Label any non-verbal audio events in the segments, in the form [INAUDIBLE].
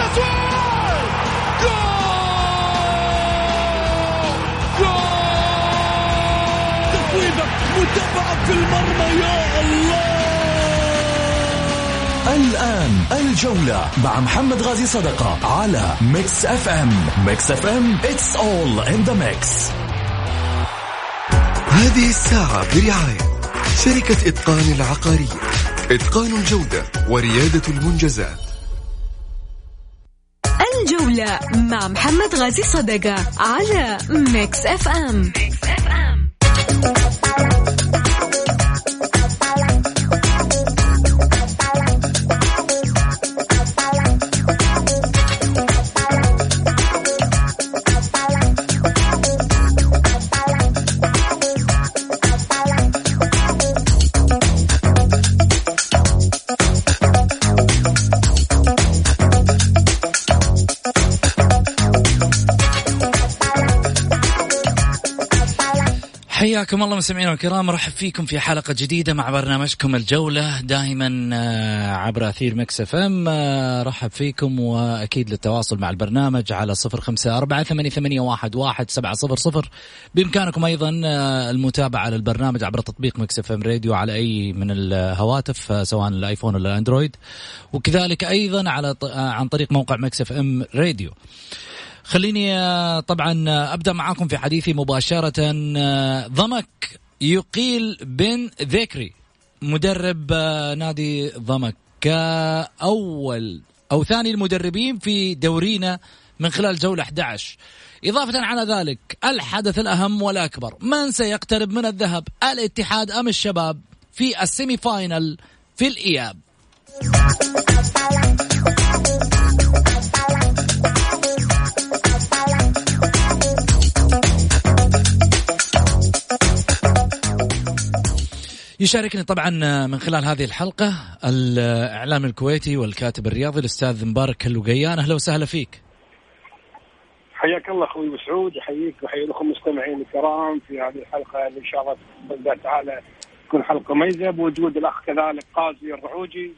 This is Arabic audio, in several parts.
التسويق الآن الجولة مع محمد غازي صدقة على Mix FM Mix FM it's all in the mix. هذه الساعة برعاية شركة إتقان العقارية. إتقان الجودة وريادة المنجزات. الجولة مع محمد غازي صدقة على Mix FM, Mix حياكم الله مستمعينا الكرام. رحب فيكم في حلقة جديدة مع برنامجكم الجولة دائما آه، عبر أثير Mix FM. آه، رحب فيكم وأكيد للتواصل مع البرنامج على صفر خمسة أربعة ثمانية, واحد, واحد سبعة صفر صفر. بإمكانكم أيضا آه، المتابعة للبرنامج عبر تطبيق Mix FM Radio على أي من الهواتف سواء الآيفون ولا الأندرويد. وكذلك أيضا على عن طريق موقع Mix FM Radio. خليني آه، طبعا آه، أبدأ معاكم في حديثي مباشرة آه، ضمك يقيل بن ذكري. مدرب نادي ضمك كاول أو ثاني المدربين في دورينا من خلال جولة 11 إضافة على ذلك الحدث الأهم والأكبر من سيقترب من الذهب الاتحاد أم الشباب في السيمي فاينل في الإياب. يشاركني طبعا من خلال هذه الحلقة الإعلام الكويتي والكاتب الرياضي الأستاذ مبارك اللقيان. أهلا وسهلا فيك. حياك الله أخوي مسعود يحييك ويحيي لكم المستمعين الكرام في هذه الحلقة اللي إن شاء الله بإذن الله تعالى تكون حلقة مميزه بوجود الأخ كذلك قاضي الرعوجي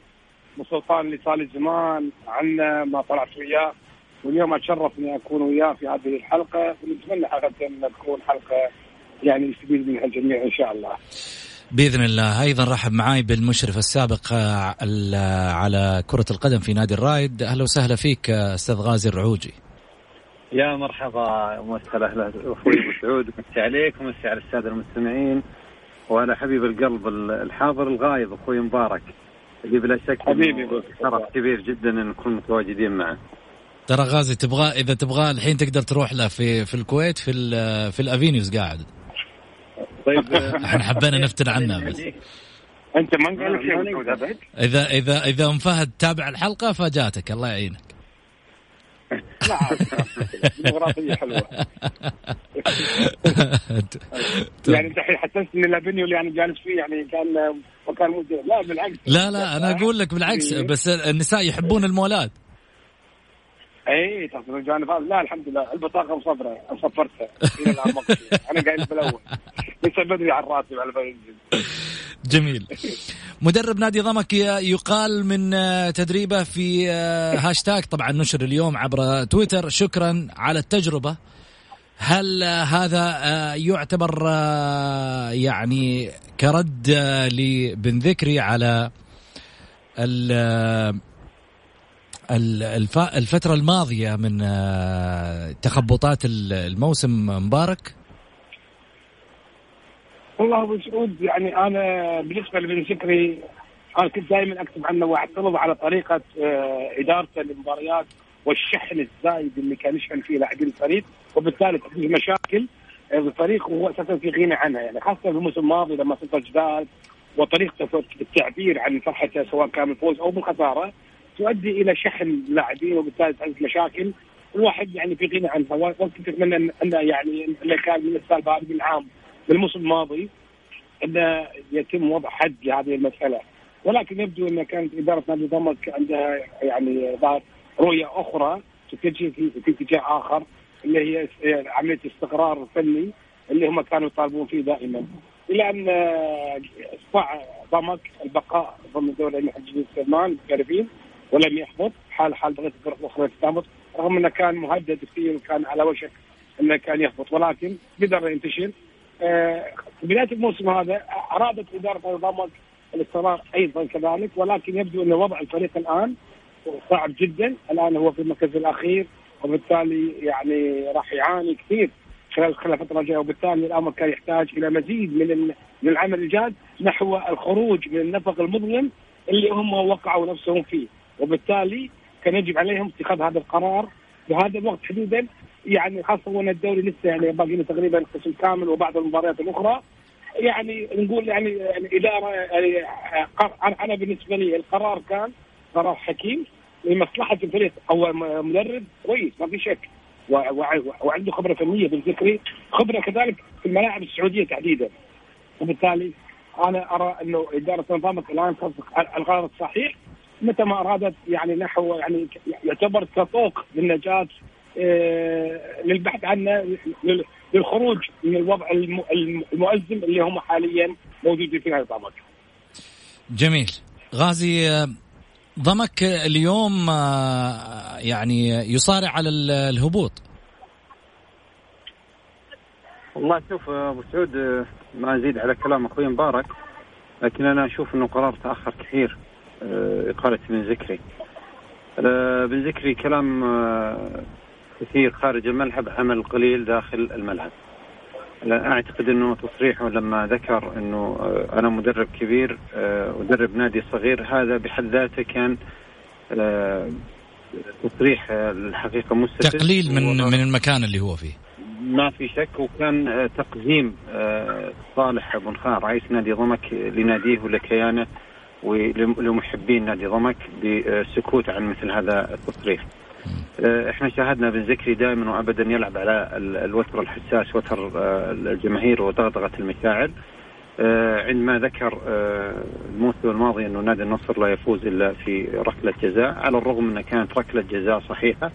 سلطان اللي صار زمان عنا ما طلعت وياه. واليوم أتشرف إني أكون وياه في هذه الحلقة. ونتمنى حقيقه أن تكون حلقة يعني يستفيد منها الجميع إن شاء الله. بإذن الله. أيضا رحب معاي بالمشرف السابق آه، على كرة القدم في نادي الرايد أهلا وسهلا فيك آه، أستاذ غازي الرعوجي. يا مرحبا ومسهلا أهلا أخوي مسعود مسي عليك ومسي على السادة المستمعين. وعلى حبيب القلب الحاضر الغايب أخوي مبارك. اللي بلا شك حبيبي شرف كبير جدا إن نكون متواجدين معه. ترى غازي تبغى إذا تبغى الحين تقدر تروح له في في الكويت في في الأفينيوز قاعد. طيب [LAUGHS] إحنا حبينا نفتن عنه بس. انت ما قال لك شيء إذا إذا إذا أم فهد تابع الحلقة فجاتك الله يعينك. [LAUGHS] ديمقراطيه حلوة. [LAUGHS] يعني انت الحين حسست إن الافينيو اللي أنا جالس فيه يعني كان مكان مو لا بالعكس. لا لا أنا أقول لك بالعكس إيه. بس النساء يحبون المولات. اي تقصد الجانب هذا لا الحمد لله البطاقة مصفرة صفرتها أنا قايل بالاول لسه بدري على الراتب على جميل. مدرب نادي ضمك يقال من تدريبه في هاشتاج طبعا نشر اليوم عبر تويتر. شكرا على التجربة. هل هذا يعتبر يعني كرد لبن ذكري على الفترة الماضية من آه، تخبطات الموسم مبارك؟ والله أبو سعود يعني أنا بالنسبة لبن شكري أنا كنت دائما أكتب عنه واعترض على طريقة آه، إدارته للمباريات والشحن الزايد اللي كان يشحن فيه لاعبين الفريق وبالتالي تحدث مشاكل الفريق وهو أساسا في غنى عنها يعني خاصة في الموسم الماضي لما صرت جداد وطريقته في التعبير عن فرحته سواء كان بالفوز أو بالخسارة تؤدي إلى شحن لاعبين وبالتالي تحدث مشاكل. الواحد يعني في غنى عنها. وكنت اتمنى ان يعني انه كان من السالفة هذه بالعام بالموسم الماضي انه يتم وضع حد لهذه المسألة. ولكن يبدو إن كانت إدارة نادي ضمك عندها يعني رؤية أخرى تتجه في اتجاه آخر اللي هي عملية استقرار فني اللي هم كانوا يطالبون فيه دائما. إلى أن استطاع ضمك البقاء ضمن الدوري المحلي سلمان المحترفين ولم يهبط حال حال بقيه الفرق الأخرى تهبط رغم إنه كان مهدد كثير وكان على وشك إنه كان يهبط ولكن قدر ينتشل آه، في بداية الموسم هذا أرادت إدارة الضمك الاستمرار أيضا كذلك ولكن يبدو ان وضع الفريق الآن صعب جدا. الآن هو في المركز الأخير وبالتالي يعني راح يعاني كثير خلال خلال الفترة الجاية وبالتالي الأمر كان يحتاج إلى مزيد من من العمل الجاد نحو الخروج من النفق المظلم اللي هم وقعوا نفسهم فيه. وبالتالي كان يجب عليهم اتخاذ هذا القرار في هذا الوقت حدودا. يعني خاصة وان الدوري لسه يعني باقي له تقريبا قسم كامل وبعض المباريات الأخرى. يعني نقول يعني, يعني اداره يعني أنا بالنسبة لي القرار كان قرار حكيم لمصلحة الفريق. أو مدرب كويس ما في شك. وعنده خبرة فنية بالذكري خبرة كذلك في الملاعب السعودية تحديدا. وبالتالي أنا أرى أنه إدارة نظامك الآن القرار الصحيح متى ما أرادت يعني نحو يعني يعتبر كطوق للنجاة آه، للبحث عنه للخروج من الوضع المؤزم اللي هم حاليا موجودين في هذا الطابق. جميل. غازي آه، ضمك اليوم آه، يعني يصارع على الهبوط. والله شوف أبو سعود ما أزيد على كلام أخوي مبارك لكن أنا أشوف إنه قرار تأخر كثير اقاله بن ذكري. بن ذكري كلام كثير خارج الملعب عمل قليل داخل الملعب. أعتقد إنه تصريحه لما ذكر إنه آه، أنا مدرب كبير آه، ادرب نادي صغير هذا بحد ذاته كان آه، تصريح الحقيقة مستفز. تقليل من من المكان اللي هو فيه. ما في شك وكان تقديم صالح بن خار رئيس نادي ضمك لناديه ولكيانه. ولمحبين نادي ضمك بسكوت عن مثل هذا التصريح. آه، إحنا شاهدنا بن ذكري دائما وابدا يلعب على الوتر الحساس وتر آه، الجماهير وطغطغه المشاعر. آه، عندما ذكر الموسم الماضي إنه نادي النصر لا يفوز إلا في ركلة جزاء على الرغم انها كانت ركلة جزاء صحيحة.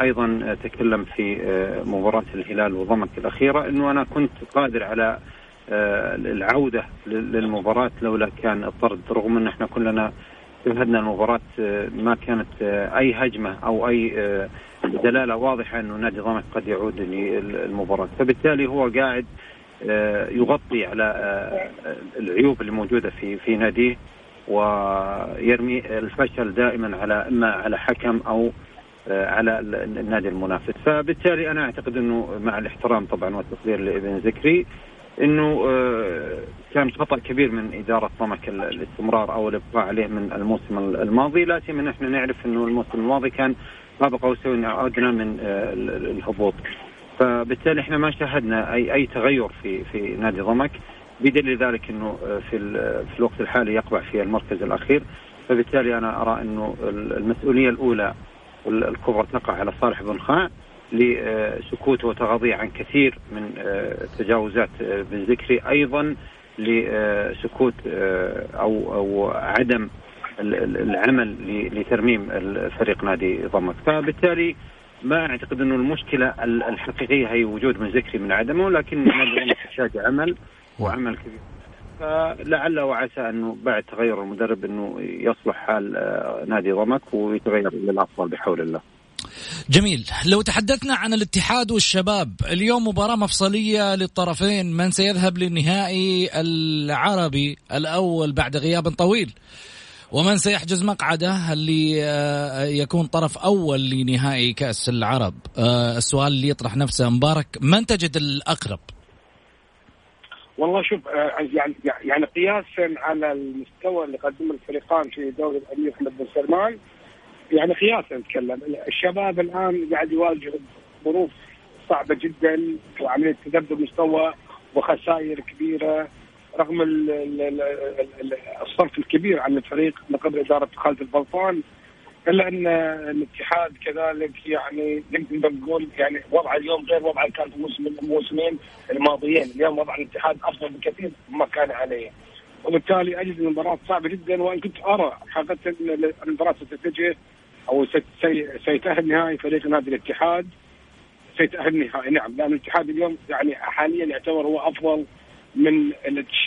أيضا تكلم في مباراة الهلال وضمك الأخيرة إنه أنا كنت قادر على العوده للمباراة لولا كان الطرد رغم أن إحنا كلنا شاهدنا المباراة آه، ما كانت آه، أي هجمة أو أي آه، دلالة واضحة أنه نادي ضمك قد يعود للمباراة فبالتالي هو قاعد يغطي على العيوب اللي موجودة في في ناديه ويرمي الفشل دائما على إما على حكم أو على النادي المنافس. فبالتالي أنا أعتقد أنه مع الاحترام طبعا والتقدير لابن ذكري إنه آه، كان خطأ كبير من إدارة ضمك الاستمرار أو الإبقاء عليه من الموسم الماضي. لا سيما إحنا نعرف إنه الموسم الماضي كان قاب قوسين ادنى من آه، الهبوط. فبالتالي إحنا ما شاهدنا أي أي تغير في في نادي ضمك بدليل ذلك إنه آه، في في الوقت الحالي يقبع في المركز الأخير. فبالتالي أنا أرى إنه المسؤولية الأولى الكبرى تقع على صالح بن خاع. لسكوته وتغاضيه عن كثير من آه، تجاوزات آه، بن ذكري. أيضا لسكوت آه، أو أو عدم العمل لترميم فريق نادي ضمك فبالتالي ما أعتقد انه المشكلة الحقيقية هي وجود بن ذكري من عدمه لكن نادي ضمك يحتاج عمل وعمل كبير. فلعل وعسى أنه بعد تغير المدرب أنه يصلح حال نادي ضمك ويتغير للأفضل بحول الله. جميل. لو تحدثنا عن الاتحاد والشباب اليوم مباراة مفصلية للطرفين. من سيذهب للنهائي؟ العربي الأول بعد غياب طويل. ومن سيحجز مقعده اللي آه، طرف أول لنهائي كأس العرب؟ آه، السؤال اللي يطرح نفسه مبارك من تجد الأقرب؟ والله شوف آه، يعني يعني قياسا على المستوى اللي قدمه الفريقان في دوري الأمير أحمد بن سلمان يعني قياسا نتكلم الشباب الآن قاعد يواجه ظروف صعبة جدا وعملية تذبذب مستوى وخسائر كبيرة رغم الصرف الكبير عن الفريق من قبل إدارة خالد البلطان إلا أن الاتحاد كذلك يعني نقدر نقول يعني وضع اليوم غير وضع كان في الموسم الموسمين الماضيين، اليوم وضع الاتحاد أفضل بكثير مما كان عليه. وبالتالي أجد المباراة صعبة جدا وإن كنت أرى حقيقة إن المباراة ستتجه أو سيتأهل نهائي فريق نادي الاتحاد. سيتأهل نهائي. نعم لأن الاتحاد اليوم يعني حاليا يعتبر هو أفضل من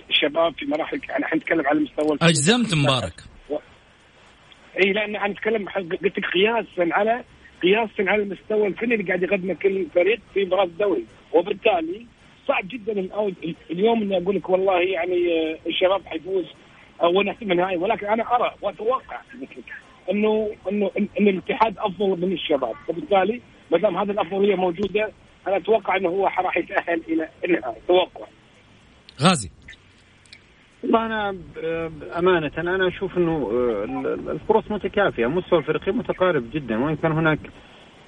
الشباب في مراحل يعني إحنا نتكلم على مستوى أجزمت مبارك. إي لأن أنا اتكلم قلت لك قياسا على قياسا على المستوى الفني اللي قاعد يقدمه كل فريق في مباراة الدوري. وبالتالي صعب جدا اليوم إني أقول لك والله يعني آه، الشباب حيفوز أو النهائي ولكن أنا أرى وأتوقع انه انه ان الاتحاد افضل من الشباب وبالتالي ما دام هذه الافضلية موجودة أنا أتوقع إنه هو راح يتأهل إلى النهائي توقع. غازي. والله أنا أمانة أنا أشوف إنه آه، الفرص متكافئه مستوى الفريقين متقارب جدا وإن كان هناك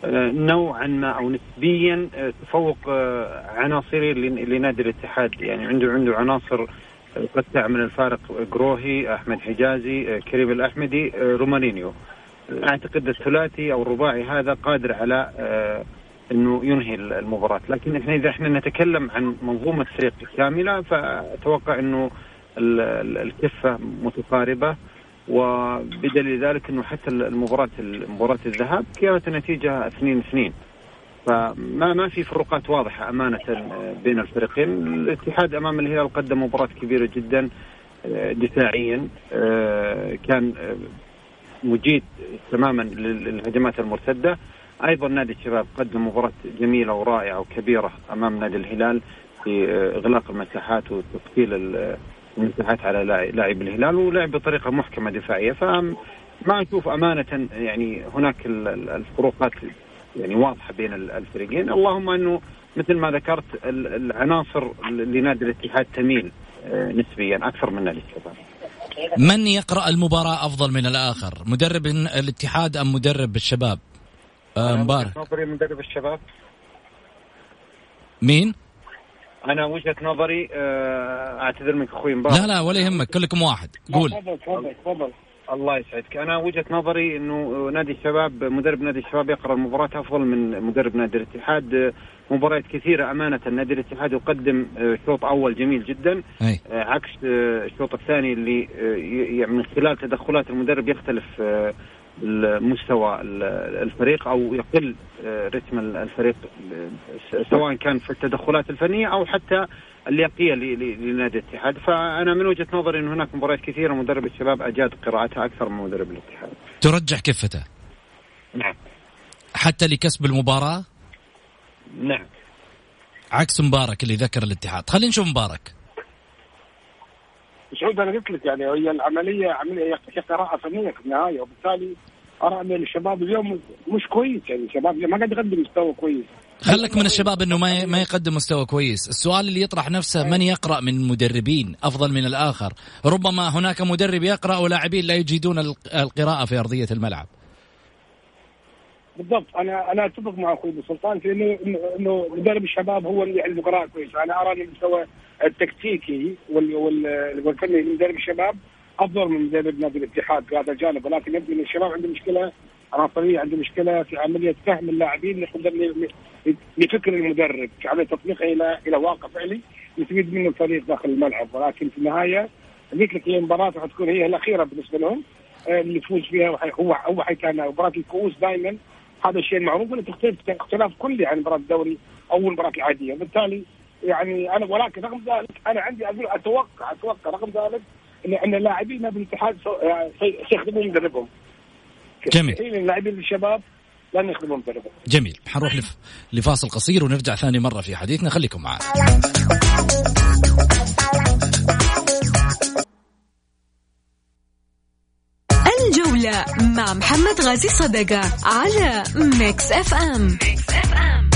آه، نوعا ما أو نسبيا آه، تفوق عناصري لنادي الاتحاد. يعني عنده عنده عناصر قد تعمل الفارق قروهي أحمد حجازي كريم الأحمدي رومانينيو. أعتقد الثلاثي أو الرباعي هذا قادر على إنه ينهي المباراة. لكن إحنا إذا إحنا نتكلم عن منظومة فريق كاملة فأتوقع إنه الكفة متقاربة. وبدليل ذلك إنه حتى المباراة مباراة الذهاب كانت النتيجه 2 2 فما ما في فروقات واضحة أمانة بين الفريقين. الاتحاد أمام الهلال قدم مباراة كبيرة جدا دفاعيا كان مجيد تماما للهجمات المرتدة. أيضا نادي الشباب قدم مباراة جميلة ورائعة وكبيرة أمام نادي الهلال في إغلاق المساحات وتقتيل المساحات على لاعب الهلال ولعب بطريقة محكمة دفاعية. فما أشوف أمانة يعني هناك الفروقات يعني واضحة بين الفريقين. اللهم أنه مثل ما ذكرت العناصر لنادي الاتحاد تميل آه، نسبيا أكثر من نادي الشباب من يقرأ المباراة أفضل من الآخر؟ مدرب الاتحاد أم مدرب الشباب؟ آه مبارك. نظري مدرب الشباب. مين؟ أنا وجهة نظري آه، أعتذر منك أخوي مبارك. لا لا ولا يهمك كلكم واحد. قول. تفضل تفضل تفضل. الله يسعدك. أنا وجهة نظري إنه نادي الشباب مدرب نادي الشباب يقرأ المباراة أفضل من مدرب نادي الاتحاد. مباريات كثيرة أمانة نادي الاتحاد يقدم آه، شوط أول جميل جدا. أي. آه، عكس الشوط الثاني اللي من خلال تدخلات المدرب يختلف مستوى الفريق أو يقل آه، رتم الفريق سواء كان في التدخلات الفنية أو حتى اللياقيه لنادي الاتحاد. فأنا من وجهة نظري إن هناك مباريات كثيرة مدرب الشباب أجاد قراءتها أكثر من مدرب الاتحاد. ترجح كفتة؟ نعم. حتى لكسب المباراة؟ نعم. عكس مبارك اللي ذكر الاتحاد. خلينا نشوف مبارك. سعود أنا قلت لك يعني هي العملية عملية هي قراءة فنية في النهاية وبالتالي ارى ان الشباب اليوم مش كويس يعني الشباب ما قاعد يقدم مستوى كويس. خلك من الشباب إنه ما ما يقدم مستوى كويس، السؤال اللي يطرح نفسه من يقرأ من المدربين أفضل من الآخر، ربما هناك مدرب يقرأ ولاعبين لا يجيدون القراءة في أرضية الملعب. بالضبط. أنا أنا أتفق مع أخوي سلطان في انه إنه مدرب الشباب هو اللي عنده قراءه كويسه، أنا أرى ان المستوى التكتيكي والفني لمدرب الشباب أفضل من مدرب نادي الاتحاد في هذا الجانب ولكن يبدو إن الشباب عنده مشكلة عناصريه عنده مشكلة في عملية فهم اللاعبين لفكر المدرب في عملية تطبيقه إلى إلى واقع فعلي يستفيد منه الفريق داخل الملعب. ولكن في النهاية قلت لك هي المباراة راح تكون هي الأخيرة بالنسبة لهم آه، اللي يفوز فيها. هو هو حيكون مباراة الكؤوس دائما هذا الشيء المعروف ولا تختلف اختلاف كلي عن مباراة الدوري أو المباراة العادية. وبالتالي يعني أنا ولكن رغم ذلك أنا عندي أقول أتوقع أتوقع رغم ذلك ان ان اللاعبين نادي الاتحاد سيخدمون مدربهم جميل. اللاعبين الشباب لن يخدمون مدربهم جميل. حنروح لف... لفاصل قصير ونرجع ثاني مرة في حديثنا. خليكم معنا. الجولة مع محمد غازي صدقة على ميكس اف ام, ميكس أف أم.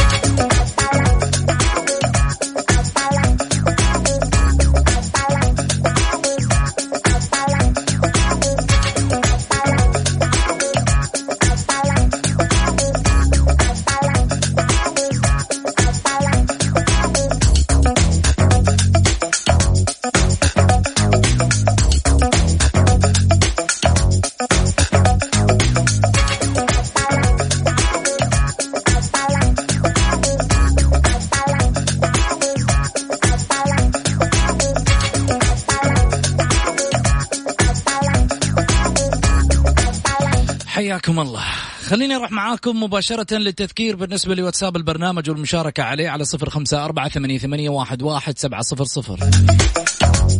حياكم الله. خليني أروح معاكم مباشرة للتذكير بالنسبة لواتساب البرنامج والمشاركة عليه على صفر خمسة أربعة ثمانية, واحد, واحد سبعة صفر صفر.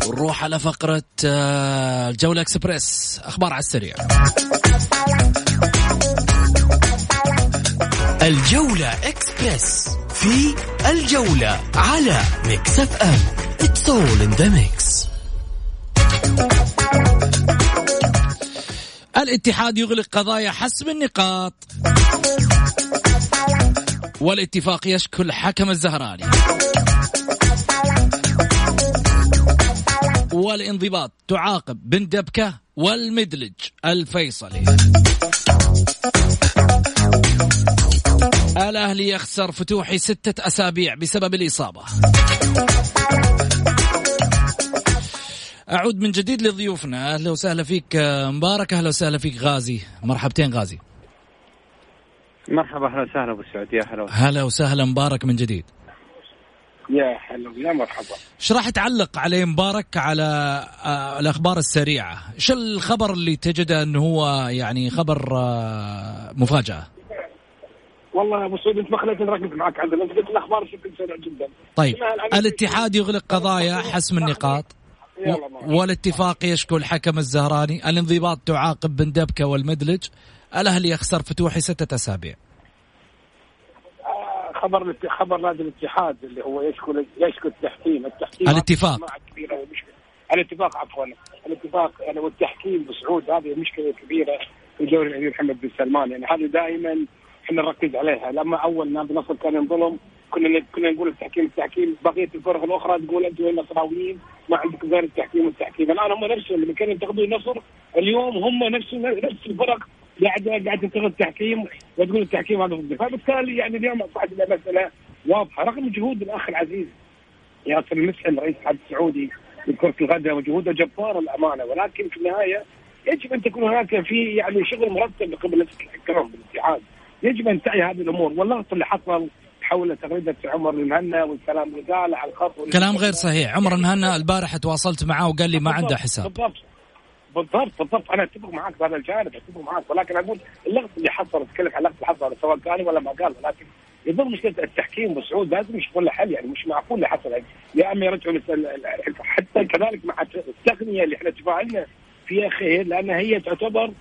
ونروح على فقرة آه، الجولة إكسبريس. أخبار على السريع. الجولة إكسبريس في الجولة على Mix FM. It's all in the mix الاتحاد يغلق قضايا حسم النقاط. والاتفاق يشكل حكم الزهراني. والانضباط تعاقب بن دبكة والمدلج الفيصلي. الأهلي يخسر فتوحي ستة أسابيع بسبب الإصابة. أعود من جديد لضيوفنا. أهلا وسهلا فيك مبارك. أهلا وسهلا فيك غازي. مرحبتين غازي. مرحبا أهلا وسهلا أبو سعود. يا هلا هلا وسهلا مبارك من جديد. يا هلا يا مرحبا. إيش راح تعلق عليه مبارك على آه، الأخبار السريعة؟ إيش الخبر اللي تجده إنه هو يعني خبر آه، مفاجأة؟ والله أبو سعود أنت ما خليتني نركز معك عندنا انت قلت الاخبار بشكل سريع جدا. طيب. الاتحاد يغلق قضايا حسم النقاط. والاتفاق يشكو الحكم الزهراني. الانضباط تعاقب بن دبكة والمدلج. الأهلي يخسر فتوحي ستة أسابيع. آه، خبر خبر نادي الاتحاد اللي هو يشكل يشكل التحكيم. التحكيم الاتفاق. الاتفاق عفوا. الاتفاق يعني والتحكيم بسعود هذه مشكلة كبيرة في دوري الأمير محمد بن سلمان. يعني هذه دائما إحنا نركز عليها. لما أول نادي النصر كان ينظلم كنا كنا نقول التحكيم التحكيم. بقية الفرق الأخرى تقول أنتم النصراويين ما عندكم غير التحكيم والتحكيم. الآن هم نفسهم اللي كانوا ينتقدوا النصر اليوم هم نفسهم نفس الفرق قاعد قاعد تنتقد التحكيم وتقول التحكيم هذا ضد. فبالتالي يعني اليوم أصبحت المساله واضحة. رغم جهود الأخ العزيز ياسر المسحل رئيس الاتحاد السعودي لكرة القدم وجهوده جبارة الأمانة. ولكن في النهاية يجب أن تكون هناك في يعني شغل مرتب قبل الحكام بالاتحاد. يجب أن تعي هذه الأمور واللغط اللي حصل حول تغريدة عمر المهنا والكلام اللي قاله على الخط كلام غير صحيح. عمر المهنا البارحة تواصلت معاه وقال لي ما عنده حساب. بالضبط بالضبط بالضبط. أنا أتفق معك في هذا الجانب أتفق معك ولكن أقول اللغط اللي حصل أتكلم عن اللغط اللي حصل سواء قال ولا ما قال ولكن يظل مشكلة التحكيم بسعود لازم يشوفون له حل يعني مش معقول اللي حصل. يعني يا اما يرجعوا حتى كذلك مع التقنية اللي إحنا تفاعلنا فيها خير لأن هي تعتبر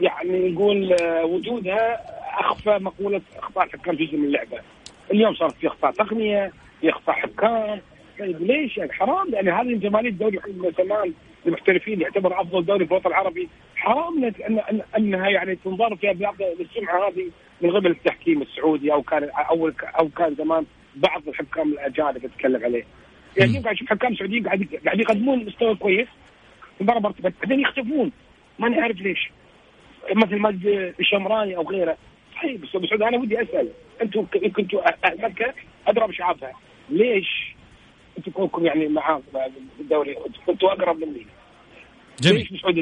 يعني نقول آه، وجودها أخفى مقولة أخطاء الحكام جزء من اللعبة. اليوم صار في أخطاء تقنية، في أخطاء حكام، طيب ليش؟ يعني حرام يعني هذه جماليه الدوري زمان المحترفين يعتبر أفضل دوري في الوطن العربي. حرام ان أنها يعني تنظر فيها بعض السمعه هذه من قبل التحكيم السعودي أو كان أو أو كان زمان بعض الحكام الأجانب اتكلم عليه. يعني قاعد أشوف حكام سعوديين قاعد قاعد يقدمون مستوى كويس مباراه مرتبط بعدين يختفون. ما نعرف ليش. مثل ما الشمراني أو غيره. صحيح بس بس أنا ودي أسأل. أنتم كنتوا أ- مكة ادرى بشعبها ليش أنتم يعني مع الدوري كنتوا أقرب مني. جميل. ليش مسعود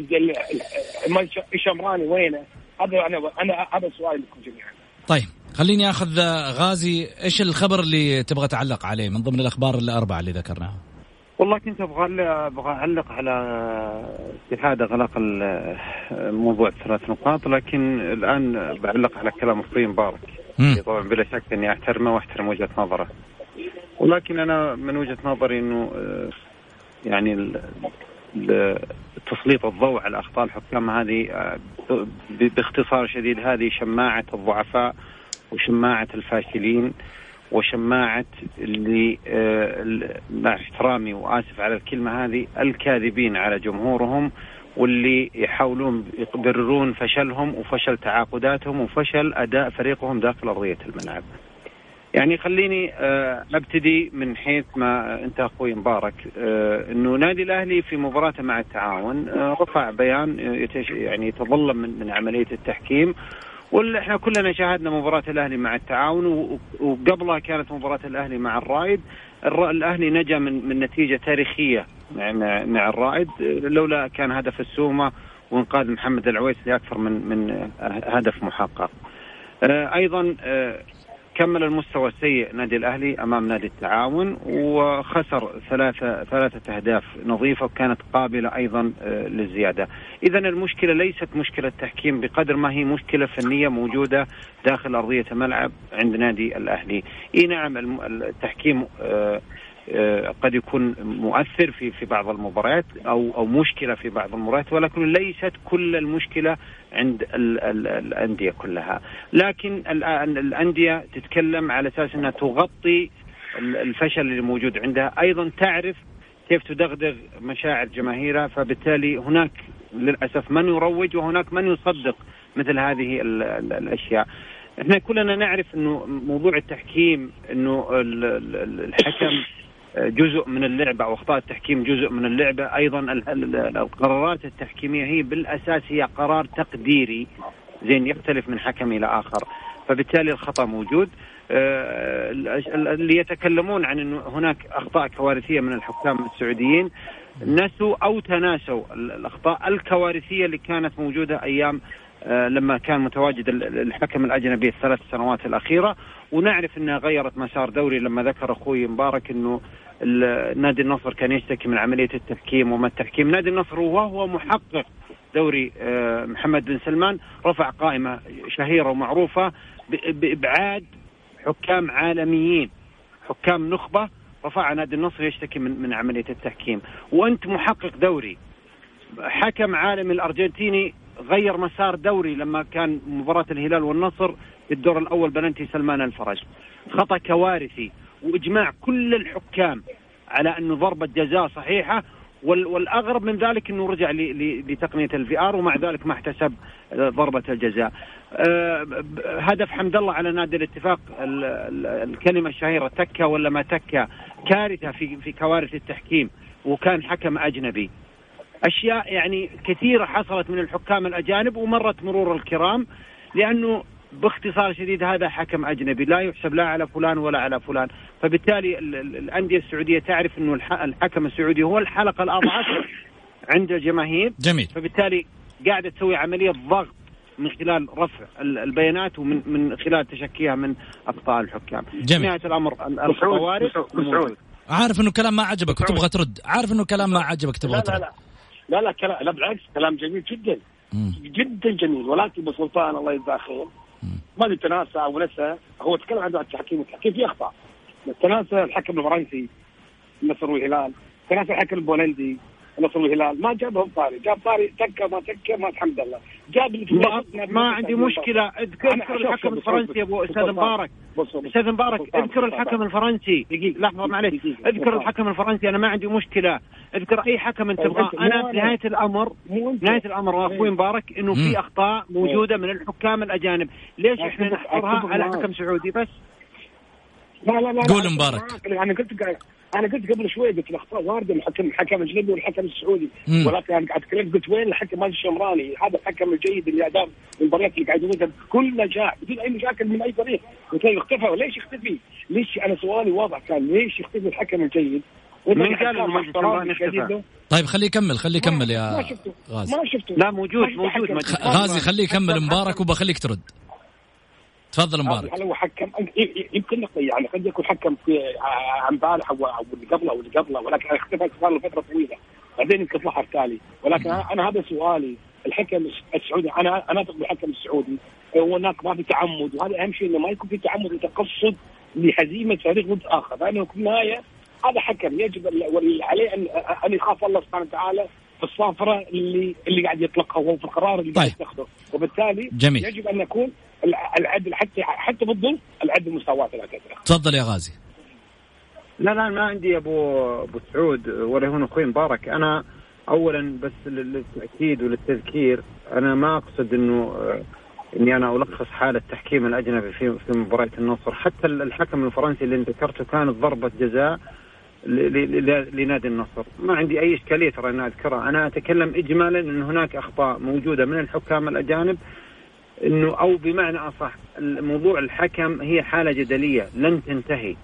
الشمراني وينه؟ هذا أنا أنا هذا سؤال لكم جميعا. طيب خليني أخذ غازي إيش الخبر اللي تبغى تعلق عليه من ضمن الأخبار الأربعة اللي ذكرناها؟ والله كنت أبغى أبغى أعلق على اتحاد أغلاق موضوع ثلاث نقاط لكن الآن بعلق على كلام أخوي مبارك. طبعا بلا شك أني أحترمه وأحترم وجهة نظره ولكن أنا من وجهة نظري إنه آه، يعني تسليط الضوء على أخطاء الحكام هذه آه، باختصار شديد هذه شماعة الضعفاء وشماعة الفاشلين وشماعة اللي آه، مع احترامي وآسف على الكلمة هذه الكاذبين على جمهورهم واللي يحاولون يبررون فشلهم وفشل تعاقداتهم وفشل أداء فريقهم داخل أرضية الملعب. يعني خليني آه، أبتدي من حيث ما أنت أخوي مبارك آه، إنه نادي الأهلي في مباراته مع التعاون رفع بيان يعني يتظلم من من عملية التحكيم واللي إحنا كلنا شاهدنا مباراة الأهلي مع التعاون وقبلها كانت مباراة الأهلي مع الرائد، الر- الأهلي نجا من من نتيجة تاريخية مع الرائد لولا كان هدف السومة وإنقاذ محمد العويس لأكثر من من هدف محقق. آه، أيضا آه، كمل المستوى السيء نادي الأهلي أمام نادي التعاون وخسر ثلاثة ثلاثة أهداف نظيفة وكانت قابلة أيضا آه، للزيادة. اذا المشكلة ليست مشكلة تحكيم بقدر ما هي مشكلة فنية موجودة داخل أرضية الملعب عند نادي الأهلي. إي نعم التحكيم آه، قد يكون مؤثر في في بعض المباريات أو أو مشكلة في بعض المباريات ولكن ليست كل المشكلة عند ال ال الأندية كلها، لكن الأندية تتكلم على أساس أنها تغطي الفشل اللي موجود عندها، أيضا تعرف كيف تدغدغ مشاعر جماهيرها فبالتالي هناك للأسف من يروج وهناك من يصدق مثل هذه ال ال الأشياء. إحنا كلنا نعرف إنه موضوع التحكيم إنه الحكم جزء من اللعبة أو أخطاء التحكيم جزء من اللعبة. أيضا القرارات التحكيمية هي بالأساس هي قرار تقديري. زين يختلف من حكم إلى آخر. فبالتالي الخطأ موجود. آه، اللي يتكلمون عن إنه هناك أخطاء كوارثية من الحكام السعوديين. نسوا أو تناسوا الأخطاء الكوارثية اللي كانت موجودة أيام لما كان متواجد الحكم الأجنبي الثلاث سنوات الأخيرة. ونعرف انها غيرت مسار دوري لما ذكر أخوي مبارك إنه نادي النصر كان يشتكي من عملية التحكيم وما التحكيم. نادي النصر وهو محقق دوري آه، محمد بن سلمان رفع قائمة شهيرة ومعروفة بإبعاد حكام عالميين. حكام نخبة رفع نادي النصر يشتكي من من عملية التحكيم. وأنت محقق دوري. حكم عالمي الأرجنتيني غير مسار دوري لما كان مباراة الهلال والنصر الدور الأول بلنتي سلمان الفرج خطأ كوارثي وإجماع كل الحكام على انه ضربة جزاء صحيحة والأغرب من ذلك إنه رجع لتقنية الفي آر ومع ذلك ما احتسب ضربة الجزاء. أه هدف حمد الله على نادي الاتفاق الكلمة الشهيرة تكة ولا ما تكة كارثة في كوارث التحكيم وكان حكم أجنبي. أشياء يعني كثيرة حصلت من الحكام الأجانب ومرت مرور الكرام لأنه باختصار شديد هذا حكم أجنبي لا يحسب لا على فلان ولا على فلان. فبالتالي الأندية السعودية تعرف إنه الحكم السعودي هو الحلقة الأضعف عند الجماهير. جميل. فبالتالي قاعدة تسوي عملية ضغط من خلال رفع البيانات ومن من خلال تشكيها من اخطاء الحكام. جميل. نهاية الأمر الخوارج عارف إنه كلام ما عجبك وتبغى ترد. عارف إنه كلام ما عجبك تبغى ترد لا لا لا. لا كلام لا بالعكس كلام جميل جدا. جدا جميل ولكن ابو سلطان الله يجزاه خير. ما أدري تناسى أو نسى هو تكلم عن التحكيم التحكيم فيه أخطاء. تناسى الحكم الفرنسي النصر والهلال. تناسى الحكم البولندي. النصر والهلال ما جابهم طاري جاب طاري تكه ما تكه ما الحمد لله. جاب ما, ما عندي مشكلة. أذكر الحكم الفرنسي أبو أستاذ مبارك. أستاذ مبارك أذكر الحكم الفرنسي. دقيقة لحظه معلش أذكر الحكم الفرنسي أنا ما عندي مشكلة. أذكر أي حكم أنت تبغاه. أنا في نهاية الأمر نهاية الأمر أخوي مبارك إنه في أخطاء موجودة من الحكام الأجانب. ليش إحنا نحصرها على حكم سعودي؟ بس لا لا لا قول مبارك. أنا قلت أنا قلت قبل شوي قلت الأخطاء واردة من الحكم الحكم الاجنبي والحكم السعودي. مم. ولكن أنا قاعد أتكلم قلت وين الحكم مال الشمراني؟ هذا الحكم الجيد اللي أدام المباريات اللي قاعد يوجد بكل نجاح. بدون أي مشاكل من أي فريق قلت له اختفى. ليش يختفي؟ ليش أنا سؤالي واضح كان ليش يختفي الحكم الجيد؟ من قال الشمراني اختفى؟ طيب خليه يكمل خليه يكمل يا ما شفته غازي. ما شفته. لا موجود موجود. غازي خليه يكمل مبارك وبخليك ترد. تفضل مبارك. هل هو حكم يمكن يعني قد يكون حكم في امبارح أو أو اللي قبله أو اللي قبله ولكن اختفى صار له فترة طويلة. بعدين يمكن ظهر تالي ولكن أنا هذا سؤالي الحكم السعودي. أنا أنا اثق بالحكم السعودي هناك ما في تعمد وهذا أهم شيء إنه ما يكون في تعمد وتقصد لهزيمة فريق ضد آخر. لأنه في النهاية هذا حكم يجب عليه أن أن يخاف الله سبحانه وتعالى في الصافره اللي اللي قاعد يطلقها وهو في القرار اللي قاعد طيب. يتخذه وبالتالي جميل. يجب أن يكون العدل حتى حتى بالظلم العدل مساواه لا تفضل يا غازي. لا لا ما عندي ابو أبو سعود ولا هنا أخوي مبارك. أنا اولا بس للتأكيد وللتذكير أنا ما أقصد إنه إني أنا ألخص حاله التحكيم الأجنبي في في مباراة النصر. حتى الحكم الفرنسي اللي ذكرته كانت ضربة جزاء. لنادي النصر. ما عندي أي إشكالية ترى اني أذكرها. أنا أتكلم اجمالا أن هناك أخطاء موجودة من الحكام الأجانب إنه أو بمعنى أصح موضوع الحكم هي حالة جدلية لن تنتهي.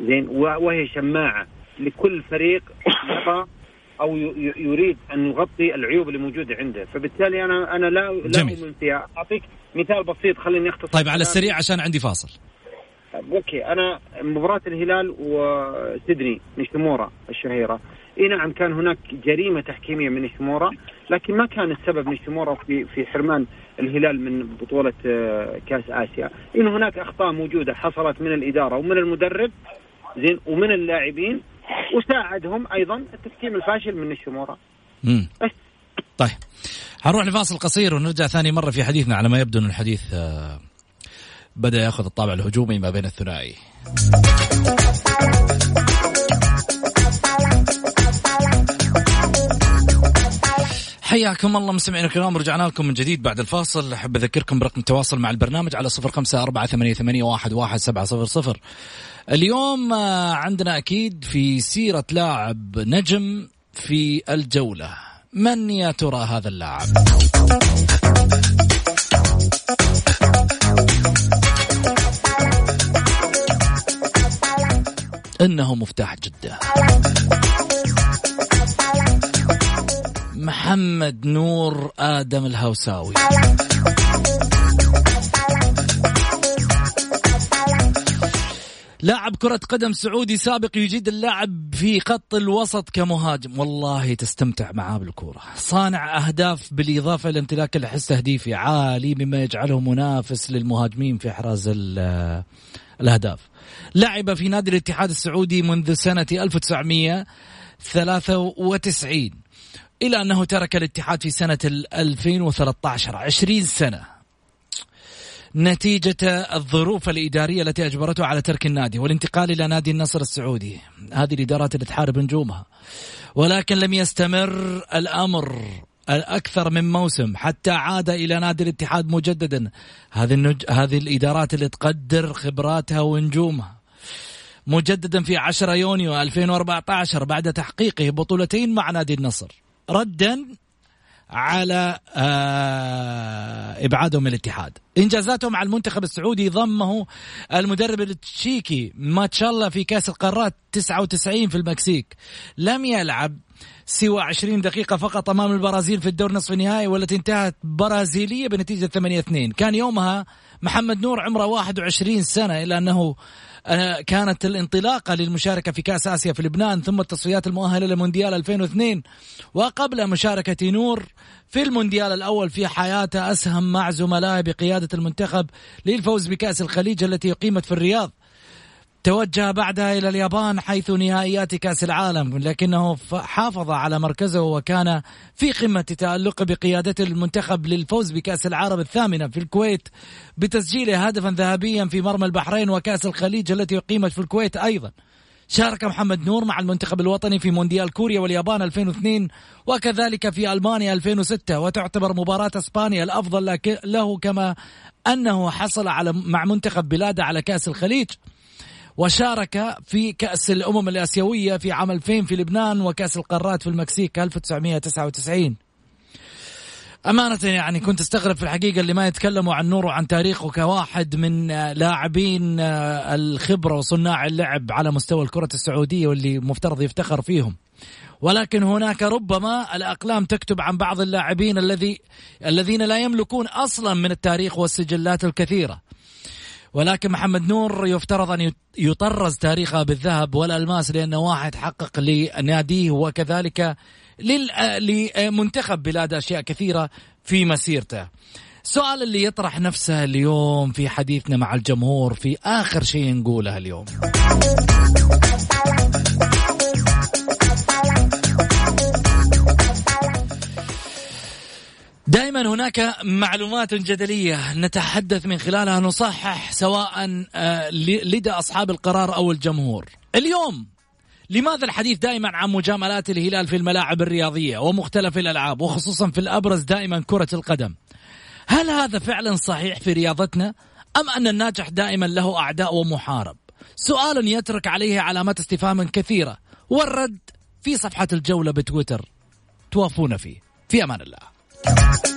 زين وهي شماعة. لكل فريق يرى أو يريد أن يغطي العيوب اللي موجودة عنده. فبالتالي أنا أنا لا لا أؤمن فيها. أعطيك مثال بسيط خليني أختصر. طيب على السريع عشان عندي فاصل. أوكي أنا مباراة الهلال وسيدني نيشيمورا الشهيرة إي نعم كان هناك جريمة تحكيمية من نيشيمورا لكن ما كان السبب نيشيمورا في في حرمان الهلال من بطولة آه، كأس آسيا انه هناك أخطاء موجودة حصلت من الإدارة ومن المدرب زين ومن اللاعبين وساعدهم أيضا التكتيم الفاشل من. بس. طيب حنروح لفاصل قصير ونرجع ثاني مرة في حديثنا على ما يبدو أن الحديث آه، بدأ ياخذ الطابع الهجومي ما بين الثنائي. حياكم الله مستمعينا الكرام رجعنا لكم من جديد بعد الفاصل. أحب أذكركم برقم التواصل مع البرنامج على صفر خمسة أربعة ثمانية, ثمانية واحد, واحد سبعة صفر صفر. اليوم آه، عندنا أكيد في سيرة لاعب نجم في الجولة. من يا ترى هذا اللاعب؟ إنه مفتاح جدة. محمد نور آدم الهوساوي. لاعب كرة قدم سعودي سابق يجيد اللاعب في خط الوسط كمهاجم. والله تستمتع معاه بالكورة صانع أهداف بالإضافة إلى امتلاك الحس تهديفي عالي مما يجعله منافس للمهاجمين في إحراز الأهداف. لعب في نادي الاتحاد السعودي منذ سنة 1993 إلى أنه ترك الاتحاد في سنة 2013 20 سنة. نتيجة الظروف الإدارية التي أجبرته على ترك النادي والانتقال إلى نادي النصر السعودي. هذه الإدارات اللي تحارب نجومها. ولكن لم يستمر الأمر. أكثر من موسم حتى عاد إلى نادي الاتحاد مجددا. هذه النج... هذه الإدارات اللي تقدر خبراتها ونجومها. مجددا في 10 يونيو 2014 بعد تحقيقه بطولتين مع نادي النصر. ردا على آه إبعادهم من الاتحاد. إنجازاتهم مع المنتخب السعودي ضمه المدرب التشيكي ماتشالله في كأس القارات 99 في المكسيك. لم يلعب سوى 20 دقيقة فقط أمام البرازيل في الدور نصف النهائي والتي انتهت برازيلية بنتيجة 8-2 كان يومها محمد نور عمره 21 سنة إلا أنه آه، كانت الانطلاقة للمشاركة في كأس آسيا في لبنان ثم التصفيات المؤهلة لمونديال 2002 وقبل مشاركة نور في المونديال الأول في حياته أسهم مع زملائه بقيادة المنتخب للفوز بكأس الخليج التي أقيمت في الرياض. توجه بعدها إلى اليابان حيث نهائيات كأس العالم لكنه حافظ على مركزه وكان في قمة تألقه بقيادته المنتخب للفوز بكأس العرب الثامنة في الكويت بتسجيله هدفا ذهبيا في مرمى البحرين وكأس الخليج التي أقيمت في الكويت أيضا. شارك محمد نور مع المنتخب الوطني في مونديال كوريا واليابان 2002 وكذلك في ألمانيا 2006 وتعتبر مباراة إسبانيا الأفضل له كما أنه حصل على مع منتخب بلاده على كأس الخليج. وشارك في كأس الأمم الآسيوية في عام 2000 في لبنان وكأس القارات في المكسيك 1999 أمانة يعني كنت أستغرب في الحقيقة اللي ما يتكلموا عن نور وعن تاريخه كواحد من لاعبين الخبرة وصناع اللعب على مستوى الكرة السعودية واللي مفترض يفتخر فيهم. ولكن هناك ربما الأقلام تكتب عن بعض اللاعبين الذي الذين لا يملكون أصلا من التاريخ والسجلات الكثيرة. ولكن محمد نور يفترض أن يطرز تاريخه بالذهب والألماس لأنه واحد حقق لناديه وكذلك لمنتخب بلاد أشياء كثيرة في مسيرته. السؤال اللي يطرح نفسه اليوم في حديثنا مع الجمهور في آخر شيء نقوله اليوم. دائما هناك معلومات جدلية نتحدث من خلالها نصحح سواء آه، لدى أصحاب القرار أو الجمهور. اليوم لماذا الحديث دائما عن مجاملات الهلال في الملاعب الرياضية ومختلف الألعاب وخصوصا في الأبرز دائما كرة القدم؟ هل هذا فعلا صحيح في رياضتنا أم أن الناجح دائما له أعداء ومحارب؟ سؤال يترك عليه علامات استفهام كثيرة والرد في صفحة الجولة بتويتر. توافون فيه. في أمان الله. Thank you.